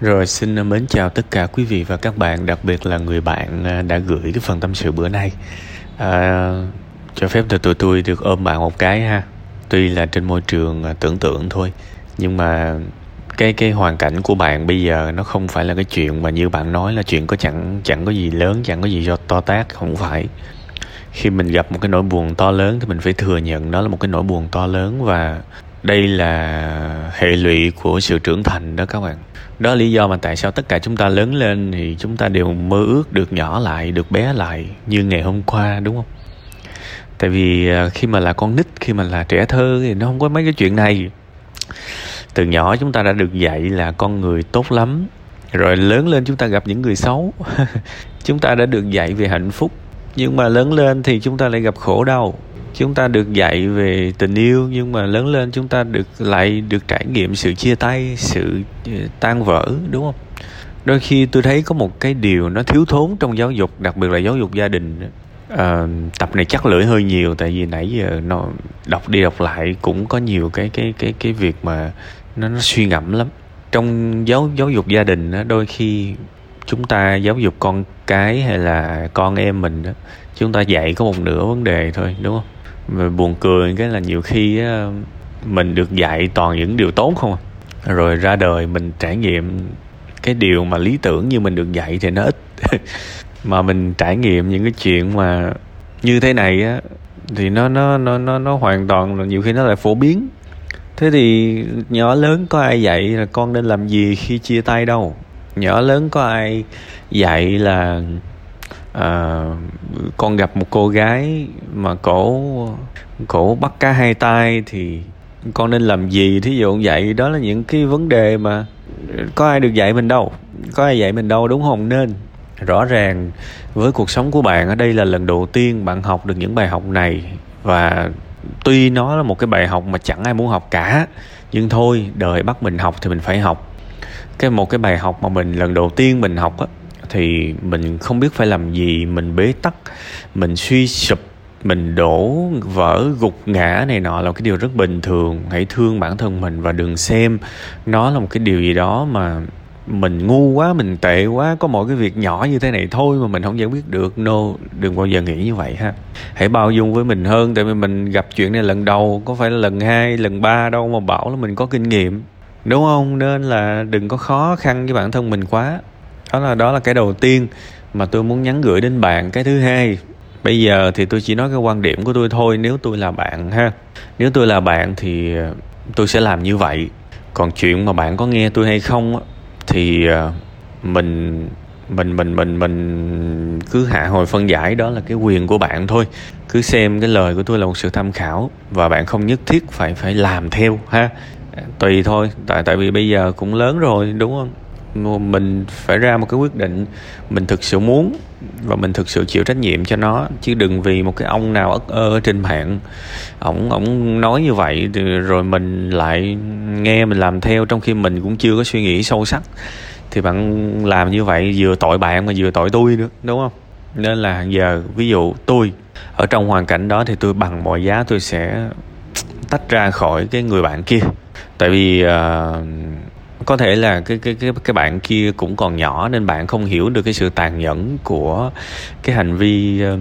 Rồi xin ờ, mến chào tất cả quý vị và các bạn, đặc biệt là người bạn ờ, đã gửi cái phần tâm sự bữa nay. À, cho phép tụi tôi được ôm bạn một cái ha. Tuy là trên môi trường tưởng tượng thôi, nhưng mà cái cái hoàn cảnh của bạn bây giờ nó không phải là cái chuyện mà như bạn nói là chuyện có chẳng chẳng có gì lớn, chẳng có gì do to tát, không phải. Khi mình gặp một cái nỗi buồn to lớn thì mình phải thừa nhận đó là một cái nỗi buồn to lớn và đây là hệ lụy của sự trưởng thành đó các bạn. Đó là lý do mà tại sao tất cả chúng ta lớn lên thì chúng ta đều mơ ước được nhỏ lại, được bé lại như ngày hôm qua, đúng không? Tại vì à, khi mà là con nít, khi mà là trẻ thơ thì nó không có mấy cái chuyện này. Từ nhỏ chúng ta đã được dạy là con người tốt lắm, rồi lớn lên chúng ta gặp những người xấu. Chúng ta đã được dạy về hạnh phúc, nhưng mà lớn lên thì chúng ta lại gặp khổ đau chúng ta được dạy về tình yêu nhưng mà lớn lên chúng ta được lại được trải nghiệm sự chia tay sự ờ, tan vỡ đúng không? Đôi khi tôi thấy có một cái điều nó thiếu thốn trong giáo dục đặc biệt là giáo dục gia đình à, tập này chắc lưỡi hơi nhiều tại vì nãy giờ nó đọc đi đọc lại cũng có nhiều cái cái cái cái việc mà nó nó suy ngẫm lắm. Trong giáo giáo dục gia đình đó, đôi khi chúng ta giáo dục con cái hay là con em mình đó chúng ta dạy có một nửa vấn đề thôi đúng không? Và buồn cười cái là nhiều khi á, mình được dạy toàn những điều tốt không à. rồi ra đời mình trải nghiệm cái điều mà lý tưởng như mình được dạy thì nó ít. Mà mình trải nghiệm những cái chuyện mà như thế này á thì nó nó nó nó nó hoàn toàn là nhiều khi nó lại phổ biến. Thế thì nhỏ lớn có ai dạy là con nên làm gì khi chia tay đâu? Nhỏ lớn có ai dạy là à, con gặp một cô gái mà cổ cổ bắt cá hai tay thì con nên làm gì? Thí dụ vậy đó là những cái vấn đề mà có ai được dạy mình đâu có ai dạy mình đâu đúng không? Nên rõ ràng với cuộc sống của bạn ở đây là lần đầu tiên bạn học được những bài học này. Và tuy nó là một cái bài học mà chẳng ai muốn học cả nhưng thôi đời bắt mình học thì mình phải học. Cái một cái bài học mà mình lần đầu tiên mình học á thì mình không biết phải làm gì, mình bế tắc, mình suy sụp, mình đổ vỡ gục ngã này nọ là cái điều rất bình thường. Hãy thương bản thân mình và đừng xem nó là một cái điều gì đó mà mình ngu quá, mình tệ quá, có mỗi cái việc nhỏ như thế này thôi mà mình không giải quyết được. No, đừng bao giờ nghĩ như vậy ha. Hãy bao dung với mình hơn, tại vì mình gặp chuyện này lần đầu, có phải là lần hai, lần ba đâu mà bảo là mình có kinh nghiệm. Đúng không? Nên là đừng có khó khăn với bản thân mình quá đó là đó là cái đầu tiên mà tôi muốn nhắn gửi đến bạn. Cái thứ hai, bây giờ thì tôi chỉ nói cái quan điểm của tôi thôi. Nếu tôi là bạn ha, nếu tôi là bạn thì ờ, tôi sẽ làm như vậy. Còn chuyện mà bạn có nghe tôi hay không thì ờ, mình mình mình mình mình cứ hạ hồi phân giải. Đó là cái quyền của bạn thôi. Cứ xem cái lời của tôi là một sự tham khảo và bạn không nhất thiết phải phải làm theo ha. Tùy thôi, tại tại vì bây giờ cũng lớn rồi, đúng không? Mình phải ra một cái quyết định mình thực sự muốn và mình thực sự chịu trách nhiệm cho nó chứ đừng vì một cái ông nào ất ơ trên mạng. Ổng ổng nói như vậy rồi mình lại nghe mình làm theo trong khi mình cũng chưa có suy nghĩ sâu sắc. Thì bạn làm như vậy vừa tội bạn mà vừa tội tôi nữa đúng không? Nên là giờ ví dụ tôi ở trong hoàn cảnh đó thì tôi bằng mọi giá tôi sẽ tách ra khỏi cái người bạn kia. Tại vì uh, có thể là cái cái cái cái bạn kia cũng còn nhỏ nên bạn không hiểu được cái sự tàn nhẫn của cái hành vi ờ,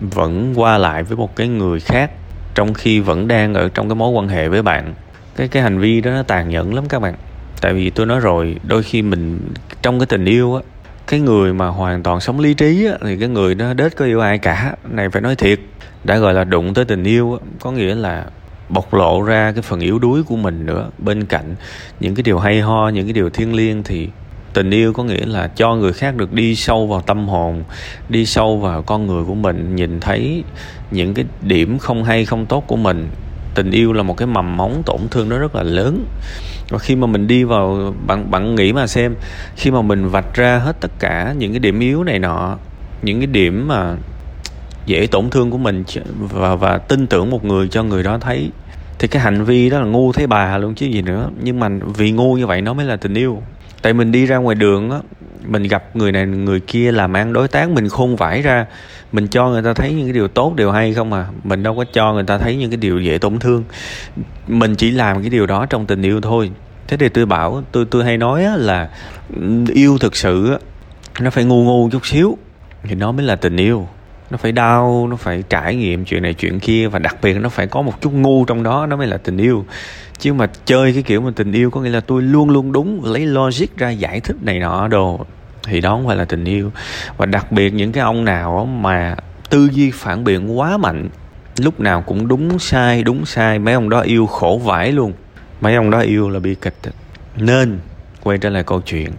vẫn qua lại với một cái người khác trong khi vẫn đang ở trong cái mối quan hệ với bạn. Cái cái hành vi đó nó tàn nhẫn lắm các bạn. Tại vì tôi nói rồi đôi khi mình trong cái tình yêu á cái người mà hoàn toàn sống lý trí á, thì cái người đó đết có yêu ai cả này phải nói thiệt đã gọi là đụng tới tình yêu á, có nghĩa là bộc lộ ra cái phần yếu đuối của mình nữa. Bên cạnh những cái điều hay ho, những cái điều thiêng liêng thì tình yêu có nghĩa là cho người khác được đi sâu vào tâm hồn, đi sâu vào con người của mình, nhìn thấy những cái điểm không hay, không tốt của mình. Tình yêu là một cái mầm móng tổn thương nó rất là lớn. Và khi mà mình đi vào, bạn bạn nghĩ mà xem, khi mà mình vạch ra hết tất cả những cái điểm yếu này nọ, những cái điểm mà dễ tổn thương của mình và và tin tưởng một người cho người đó thấy. Thì cái hành vi đó là ngu thấy bà luôn chứ gì nữa. Nhưng mà vì ngu như vậy nó mới là tình yêu. Tại mình đi ra ngoài đường á, mình gặp người này, người kia làm ăn đối tác, mình khôn vải ra, mình cho người ta thấy những cái điều tốt, điều hay không à. Mình đâu có cho người ta thấy những cái điều dễ tổn thương. Mình chỉ làm cái điều đó trong tình yêu thôi. Thế thì tôi bảo, tôi tôi hay nói là, yêu thực sự nó phải ngu ngu chút xíu thì nó mới là tình yêu nó phải đau, nó phải trải nghiệm chuyện này, chuyện kia và đặc biệt nó phải có một chút ngu trong đó, nó mới là tình yêu. Chứ mà chơi cái kiểu mà tình yêu có nghĩa là tôi luôn luôn đúng, lấy logic ra giải thích này nọ đồ, thì đó không phải là tình yêu. Và đặc biệt những cái ông nào mà tư duy phản biện quá mạnh, lúc nào cũng đúng sai đúng sai, mấy ông đó yêu khổ vải luôn. Mấy ông đó yêu là bi kịch. Nên quay trở lại câu chuyện.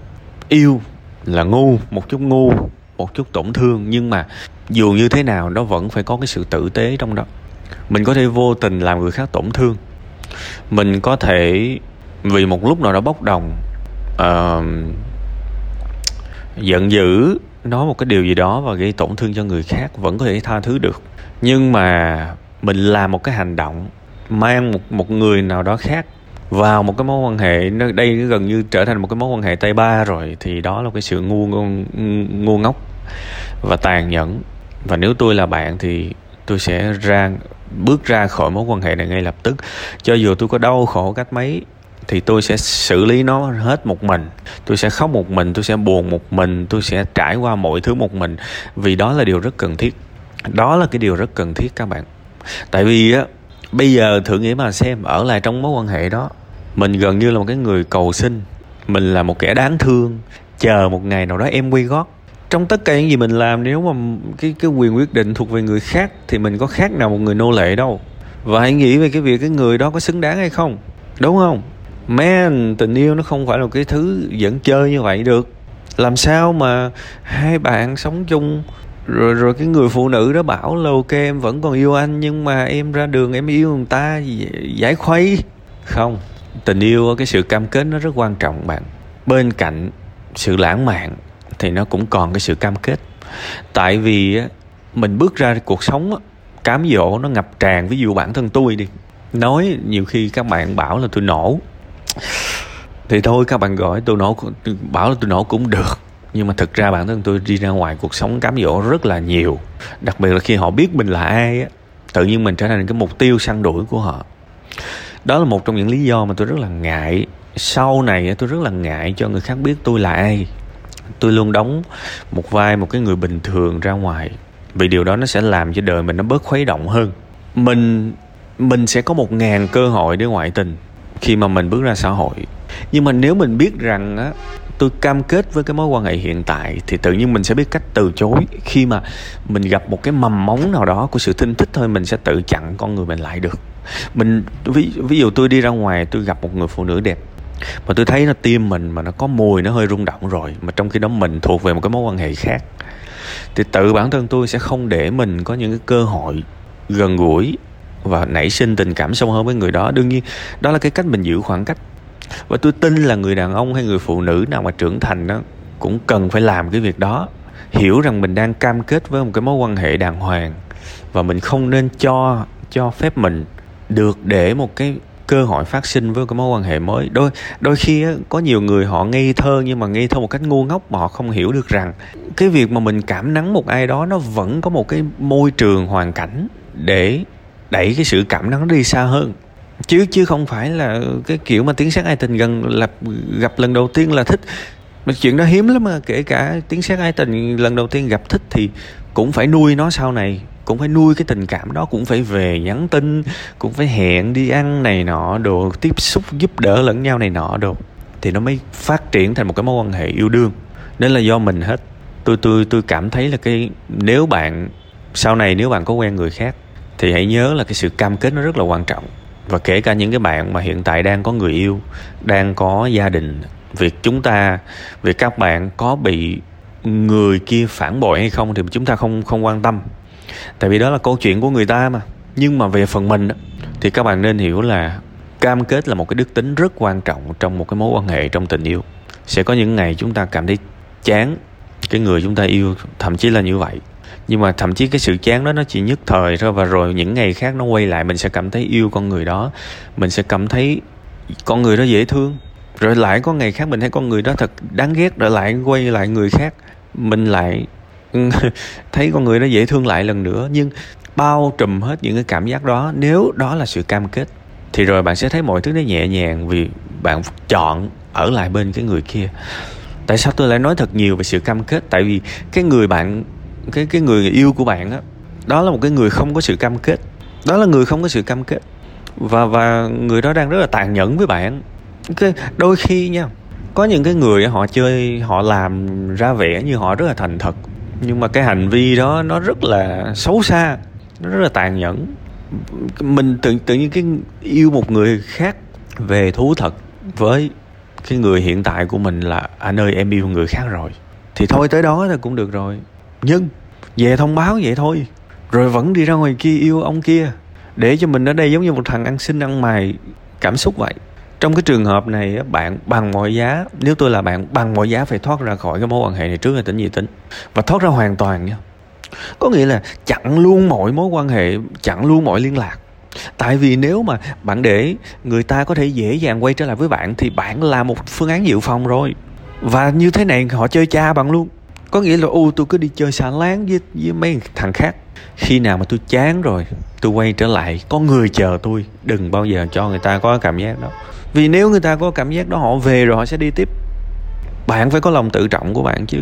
Yêu là ngu, một chút ngu một chút tổn thương nhưng mà dù như thế nào nó vẫn phải có cái sự tử tế trong đó. Mình có thể vô tình làm người khác tổn thương. Mình có thể vì một lúc nào đó bốc đồng uh, giận dữ nói một cái điều gì đó và gây tổn thương cho người khác vẫn có thể tha thứ được. Nhưng mà mình làm một cái hành động mang một một người nào đó khác vào một cái mối quan hệ đây gần như trở thành một cái mối quan hệ tay ba rồi thì đó là cái sự ngu ngu, ngu ngốc và tàn nhẫn. Và nếu tôi là bạn thì tôi sẽ ra, bước ra khỏi mối quan hệ này ngay lập tức. Cho dù tôi có đau khổ cách mấy thì tôi sẽ xử lý nó hết một mình. Tôi sẽ khóc một mình, tôi sẽ buồn một mình, tôi sẽ trải qua mọi thứ một mình. Vì đó là điều rất cần thiết. Đó là cái điều rất cần thiết các bạn. Tại vì á, bây giờ thử nghĩ mà xem, ở lại trong mối quan hệ đó, mình gần như là một cái người cầu xin. Mình là một kẻ đáng thương. Chờ một ngày nào đó em quy gót trong tất cả những gì mình làm, nếu mà cái cái quyền quyết định thuộc về người khác, thì mình có khác nào một người nô lệ đâu. Và hãy nghĩ về cái việc cái người đó có xứng đáng hay không. Đúng không? Man, tình yêu nó không phải là cái thứ dẫn chơi như vậy được. Làm sao mà hai bạn sống chung, rồi rồi cái người phụ nữ đó bảo là ok, em vẫn còn yêu anh, nhưng mà em ra đường em yêu người ta giải khuây. Không. Tình yêu, cái sự cam kết nó rất quan trọng, bạn. Bên cạnh sự lãng mạn thì nó cũng còn cái sự cam kết. Tại vì mình bước ra cuộc sống cám dỗ nó ngập tràn. Ví dụ bản thân tôi đi, nói nhiều khi các bạn bảo là tôi nổ. Thì thôi, các bạn gọi tôi nổ bảo là tôi nổ cũng được. Nhưng mà thực ra bản thân tôi đi ra ngoài cuộc sống cám dỗ rất là nhiều. Đặc biệt là khi họ biết mình là ai á, tự nhiên mình trở thành cái mục tiêu săn đuổi của họ. Đó là một trong những lý do mà tôi rất là ngại. Sau này tôi rất là ngại cho người khác biết tôi là ai tôi luôn đóng một vai một cái người bình thường ra ngoài vì điều đó nó sẽ làm cho đời mình nó bớt khuấy động hơn. Mình mình sẽ có một ngàn cơ hội để ngoại tình khi mà mình bước ra xã hội. Nhưng mà nếu mình biết rằng á tôi cam kết với cái mối quan hệ hiện tại thì tự nhiên mình sẽ biết cách từ chối. Khi mà mình gặp một cái mầm móng nào đó của sự thinh thích thôi mình sẽ tự chặn con người mình lại được. Mình ví, ví dụ tôi đi ra ngoài tôi gặp một người phụ nữ đẹp mà tôi thấy nó, tim mình mà nó có mùi, nó hơi rung động rồi. Mà trong khi đó mình thuộc về một cái mối quan hệ khác. Thì tự bản thân tôi sẽ không để mình có những cái cơ hội gần gũi và nảy sinh tình cảm sâu hơn với người đó. Đương nhiên, đó là cái cách mình giữ khoảng cách. Và tôi tin là người đàn ông hay người phụ nữ nào mà trưởng thành đó cũng cần phải làm cái việc đó. Hiểu rằng mình đang cam kết với một cái mối quan hệ đàng hoàng và mình không nên cho cho phép mình được để một cái cơ hội phát sinh với cái mối quan hệ mới. Đôi đôi khi á, có nhiều người họ ngây thơ nhưng mà ngây thơ một cách ngu ngốc mà họ không hiểu được rằng cái việc mà mình cảm nắng một ai đó nó vẫn có một cái môi trường hoàn cảnh để đẩy cái sự cảm nắng đi xa hơn. Chứ chứ không phải là cái kiểu mà tiếng sét ai tình gần lập gặp lần đầu tiên là thích. Mà chuyện đó hiếm lắm mà kể cả tiếng sét ai tình lần đầu tiên gặp thích thì cũng phải nuôi nó sau này cũng phải nuôi cái tình cảm đó, cũng phải về nhắn tin, cũng phải hẹn đi ăn này nọ đồ, tiếp xúc, giúp đỡ lẫn nhau này nọ đồ. Thì nó mới phát triển thành một cái mối quan hệ yêu đương. Nên là do mình hết. Tôi tôi tôi cảm thấy là cái nếu bạn, sau này nếu bạn có quen người khác, thì hãy nhớ là cái sự cam kết nó rất là quan trọng. Và kể cả những cái bạn mà hiện tại đang có người yêu, đang có gia đình, việc chúng ta, việc các bạn có bị người kia phản bội hay không thì chúng ta không không quan tâm tại vì đó là câu chuyện của người ta mà. Nhưng mà về phần mình thì các bạn nên hiểu là cam kết là một cái đức tính rất quan trọng trong một cái mối quan hệ trong tình yêu. Sẽ có những ngày chúng ta cảm thấy chán cái người chúng ta yêu, thậm chí là như vậy. Nhưng mà thậm chí cái sự chán đó nó chỉ nhất thời thôi và rồi những ngày khác nó quay lại, mình sẽ cảm thấy yêu con người đó. Mình sẽ cảm thấy con người đó dễ thương. Rồi lại có ngày khác mình thấy con người đó thật đáng ghét, rồi lại quay lại người khác. Mình lại Ừ, thấy con người nó dễ thương lại lần nữa, nhưng bao trùm hết những cái cảm giác đó, nếu đó là sự cam kết, thì rồi bạn sẽ thấy mọi thứ nó nhẹ nhàng vì bạn chọn ở lại bên cái người kia. Tại sao tôi lại nói thật nhiều về sự cam kết? Tại vì cái người bạn, cái cái người yêu của bạn á, đó là một cái người không có sự cam kết. Đó là người không có sự cam kết. Và và người đó đang rất là tàn nhẫn với bạn. Cái, đôi khi nha, có những cái người họ chơi, họ làm ra vẻ như họ rất là thành thật nhưng mà cái hành vi đó nó rất là xấu xa, nó rất là tàn nhẫn. Mình tự tự nhiên cái yêu một người khác về thú thật với cái người hiện tại của mình là, anh ơi, em yêu người khác rồi. Thì thôi, tới đó là cũng được rồi. Nhưng, về thông báo vậy thôi. Rồi vẫn đi ra ngoài kia yêu ông kia. Để cho mình ở đây giống như một thằng ăn xin, ăn mày. Cảm xúc vậy trong cái trường hợp này bạn bằng mọi giá, nếu tôi là bạn, bằng mọi giá phải thoát ra khỏi cái mối quan hệ này trước là tính gì tính. Và thoát ra hoàn toàn nha. Có nghĩa là chặn luôn mọi mối quan hệ, chặn luôn mọi liên lạc. Tại vì nếu mà bạn để người ta có thể dễ dàng quay trở lại với bạn, thì bạn là một phương án dự phòng rồi. Và như thế này, họ chơi cha bạn luôn có nghĩa là u tôi cứ đi chơi xả láng với với mấy thằng khác. Khi nào mà tôi chán rồi, tôi quay trở lại, có người chờ tôi. Đừng bao giờ cho người ta có cảm giác đó. Vì nếu người ta có cảm giác đó, họ về rồi họ sẽ đi tiếp. Bạn phải có lòng tự trọng của bạn chứ.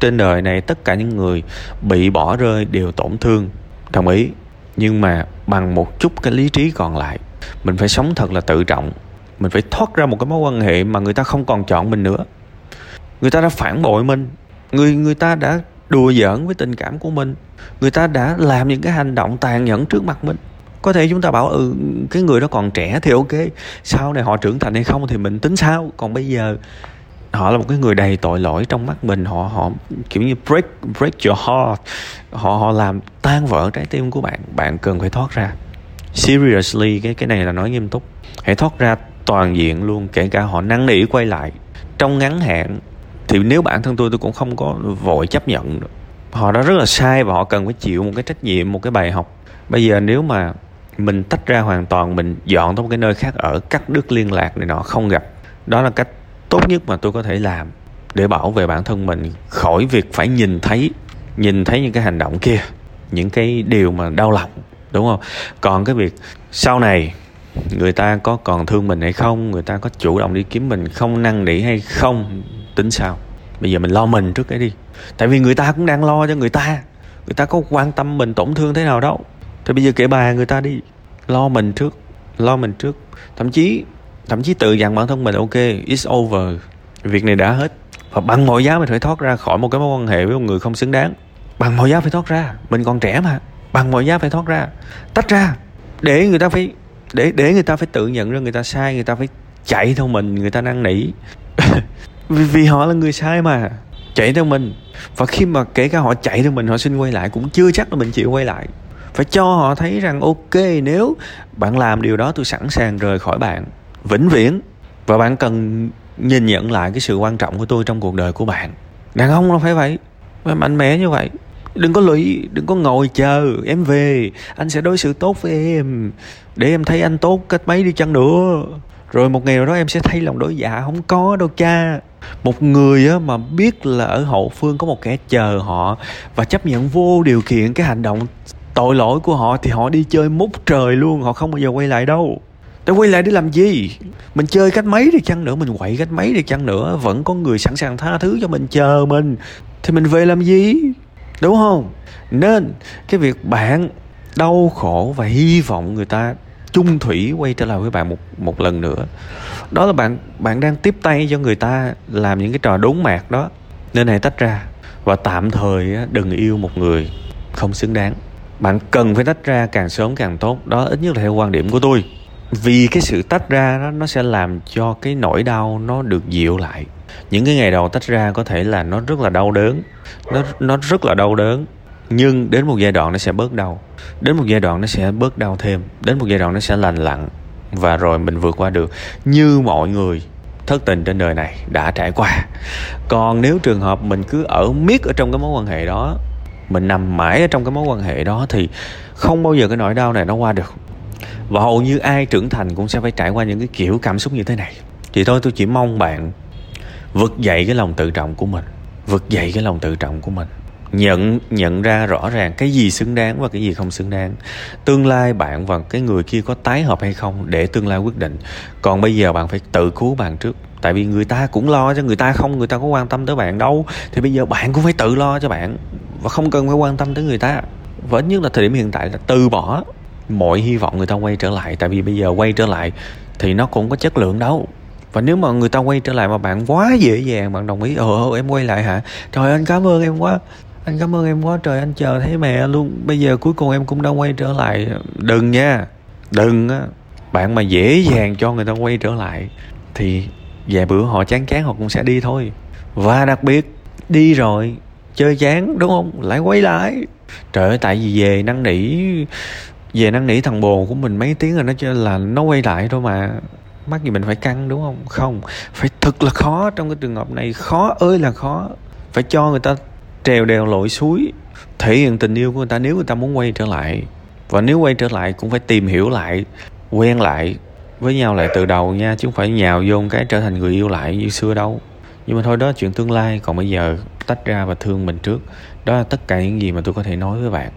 Trên đời này, tất cả những người bị bỏ rơi đều tổn thương, đồng ý. Nhưng mà bằng một chút cái lý trí còn lại, mình phải sống thật là tự trọng. Mình phải thoát ra một cái mối quan hệ mà người ta không còn chọn mình nữa. Người ta đã phản bội mình người người ta đã đùa giỡn với tình cảm của mình. Người ta đã làm những cái hành động tàn nhẫn trước mặt mình. Có thể chúng ta bảo ừ cái người đó còn trẻ thì ok. Sau này họ trưởng thành hay không thì mình tính sao? Còn bây giờ, họ là một cái người đầy tội lỗi trong mắt mình. Họ họ kiểu như break break your heart. Họ họ làm tan vỡ trái tim của bạn. Bạn cần phải thoát ra. Seriously, cái cái này là nói nghiêm túc. Hãy thoát ra toàn diện luôn, kể cả họ năn nỉ quay lại. Trong ngắn hạn thì nếu bản thân tôi tôi cũng không có vội chấp nhận được. Họ đã rất là sai và họ cần phải chịu một cái trách nhiệm, một cái bài học. Bây giờ nếu mà mình tách ra hoàn toàn, mình dọn tới một cái nơi khác ở, cắt đứt liên lạc này nọ, không gặp, đó là cách tốt nhất mà tôi có thể làm để bảo vệ bản thân mình khỏi việc phải nhìn thấy nhìn thấy những cái hành động kia, những cái điều mà đau lòng, đúng không? Còn cái việc sau này người ta có còn thương mình hay không? Người ta có chủ động đi kiếm mình không, năn nỉ hay không? Tính sao? Bây giờ mình lo mình trước cái đi. Tại vì người ta cũng đang lo cho người ta. Người ta có quan tâm mình, tổn thương thế nào đâu thì bây giờ kể bà người ta đi. Lo mình trước, lo mình trước. Thậm chí thậm chí tự dặn bản thân mình, ok, it's over. Việc này đã hết. Và bằng mọi giá mình phải thoát ra khỏi một cái mối quan hệ với một người không xứng đáng. Bằng mọi giá phải thoát ra. Mình còn trẻ mà. Bằng mọi giá phải thoát ra. Tách ra. Để người ta phải để để người ta phải tự nhận ra người ta sai người ta phải chạy theo mình người ta năn nỉ. Vì, vì họ là người sai mà chạy theo mình. Và khi mà kể cả họ chạy theo mình họ xin quay lại cũng chưa chắc là mình chịu quay lại. Phải cho họ thấy rằng ok nếu bạn làm điều đó tôi sẵn sàng rời khỏi bạn vĩnh viễn. Và bạn cần nhìn nhận lại cái sự quan trọng của tôi trong cuộc đời của bạn. Đàn ông nó phải vậy phải mạnh mẽ như vậy đừng có lụy đừng có ngồi chờ em về. Anh sẽ đối xử tốt với em. Để em thấy anh tốt cách mấy đi chăng nữa. Rồi một ngày nào đó em sẽ thay lòng đổi dạ không có đâu cha. Một người á, mà biết là ở hậu phương có một kẻ chờ họ và chấp nhận vô điều kiện cái hành động tội lỗi của họ thì họ đi chơi mút trời luôn họ không bao giờ quay lại đâu. Để quay lại để làm gì? Mình chơi cách mấy đi chăng nữa mình quậy cách mấy đi chăng nữa vẫn có người sẵn sàng tha thứ cho mình chờ mình. Thì mình về làm gì? Đúng không? Nên cái việc bạn đau khổ và hy vọng người ta chung thủy quay trở lại với bạn một một lần nữa, đó là bạn bạn đang tiếp tay cho người ta làm những cái trò đốn mạc đó. Nên hãy tách ra và tạm thời đừng yêu một người không xứng đáng. Bạn cần phải tách ra càng sớm càng tốt. Đó ít nhất là theo quan điểm của tôi vì cái sự tách ra đó, nó sẽ làm cho cái nỗi đau nó được dịu lại. Những cái ngày đầu tách ra có thể là nó rất là đau đớn, nó nó rất là đau đớn. Nhưng đến một giai đoạn nó sẽ bớt đau. Đến một giai đoạn nó sẽ bớt đau thêm. Đến một giai đoạn nó sẽ lành lặn và rồi mình vượt qua được. Như mọi người, thất tình trên đời này đã trải qua. Còn nếu trường hợp mình cứ ở miết ở trong cái mối quan hệ đó, mình nằm mãi ở trong cái mối quan hệ đó, thì không bao giờ cái nỗi đau này nó qua được và hầu như ai trưởng thành cũng sẽ phải trải qua những cái kiểu cảm xúc như thế này. Thì thôi, tôi chỉ mong bạn vực dậy cái lòng tự trọng của mình. Vực dậy cái lòng tự trọng của mình. Nhận nhận ra rõ ràng cái gì xứng đáng và cái gì không xứng đáng. Tương lai bạn và cái người kia có tái hợp hay không để tương lai quyết định. Còn bây giờ bạn phải tự cứu bạn trước. Tại vì người ta cũng lo cho người ta không, người ta có quan tâm tới bạn đâu. Thì bây giờ bạn cũng phải tự lo cho bạn. Và không cần phải quan tâm tới người ta. Và ít nhất là thời điểm hiện tại là từ bỏ mọi hy vọng người ta quay trở lại, tại vì bây giờ quay trở lại thì nó cũng có chất lượng đâu. Và nếu mà người ta quay trở lại mà bạn quá dễ dàng, bạn đồng ý ờ, ờ em quay lại hả? Trời, anh cảm ơn em quá. Anh cảm ơn em quá, trời, anh chờ thấy mẹ luôn. Bây giờ cuối cùng em cũng đã quay trở lại. Đừng nha, đừng á. Bạn mà dễ dàng cho người ta quay trở lại thì vài bữa họ chán chán họ cũng sẽ đi thôi. Và đặc biệt, đi rồi, chơi chán, đúng không? Lại quay lại. Trời ơi, tại vì về năn nỉ về năn nỉ thằng bồ của mình mấy tiếng rồi nó cho là nó quay lại thôi mà. Mắc gì mình phải căng, đúng không? Không, phải thật là khó trong cái trường hợp này. Khó ơi là khó. Phải cho người ta trèo đèo lội suối, thể hiện tình yêu của người ta. Nếu người ta muốn quay trở lại, và nếu quay trở lại cũng phải tìm hiểu lại, quen lại với nhau lại từ đầu nha, chứ không phải nhào vô cái trở thành người yêu lại như xưa đâu. Nhưng mà thôi, đó chuyện tương lai. Còn bây giờ tách ra và thương mình trước. Đó là tất cả những gì mà tôi có thể nói với bạn.